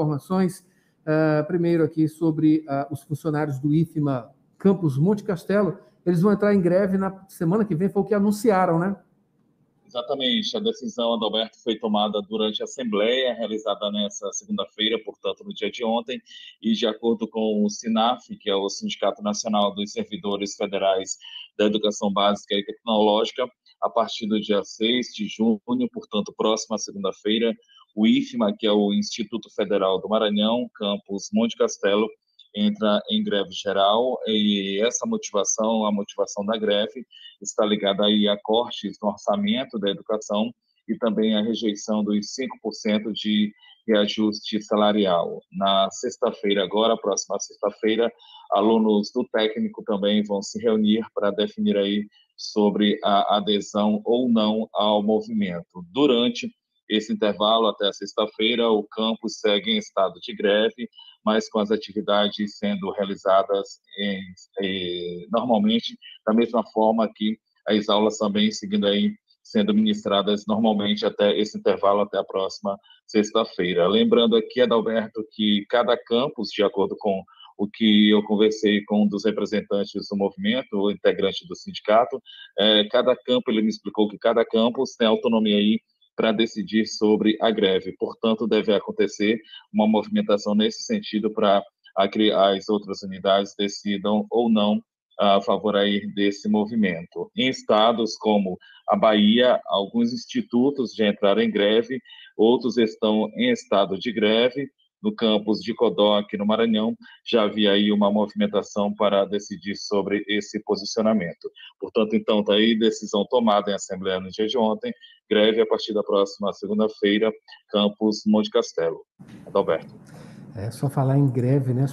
informações. Uh, primeiro aqui sobre uh, os funcionários do IFMA Campus Monte Castelo. Eles vão entrar em greve na semana que vem, foi o que anunciaram, né? Exatamente. A decisão, Adalberto, foi tomada durante a Assembleia, realizada nessa segunda-feira, portanto, no dia de ontem, e de acordo com o SINAF, que é o Sindicato Nacional dos Servidores Federais da Educação Básica e Tecnológica, a partir do dia 6 de junho, portanto, próxima segunda-feira, o IFMA, que é o Instituto Federal do Maranhão, campus Monte Castelo, entra em greve geral e essa motivação, a motivação da greve, está ligada aí a cortes no orçamento da educação e também a rejeição dos 5% de reajuste salarial. Na sexta-feira, agora, próxima sexta-feira, alunos do técnico também vão se reunir para definir aí sobre a adesão ou não ao movimento. Durante esse intervalo até sexta-feira, o campus segue em estado de greve, mas com as atividades sendo realizadas em, em, normalmente da mesma forma que as aulas também seguindo aí sendo ministradas normalmente até esse intervalo, até a próxima sexta-feira. Lembrando aqui, Adalberto, que cada campus, de acordo com o que eu conversei com um dos representantes do movimento, o integrante do sindicato, é, cada campo, ele me explicou que cada campus tem autonomia aí para decidir sobre a greve. Portanto, deve acontecer uma movimentação nesse sentido para as outras unidades decidam ou não a favor aí desse movimento. Em estados como a Bahia, alguns institutos já entraram em greve, outros estão em estado de greve, no campus de Codó, aqui no Maranhão, já havia aí uma movimentação para decidir sobre esse posicionamento. Portanto, então, está aí decisão tomada em Assembleia no dia de ontem, greve a partir da próxima segunda-feira, campus Monte Castelo. Adalberto. É só falar em greve, né?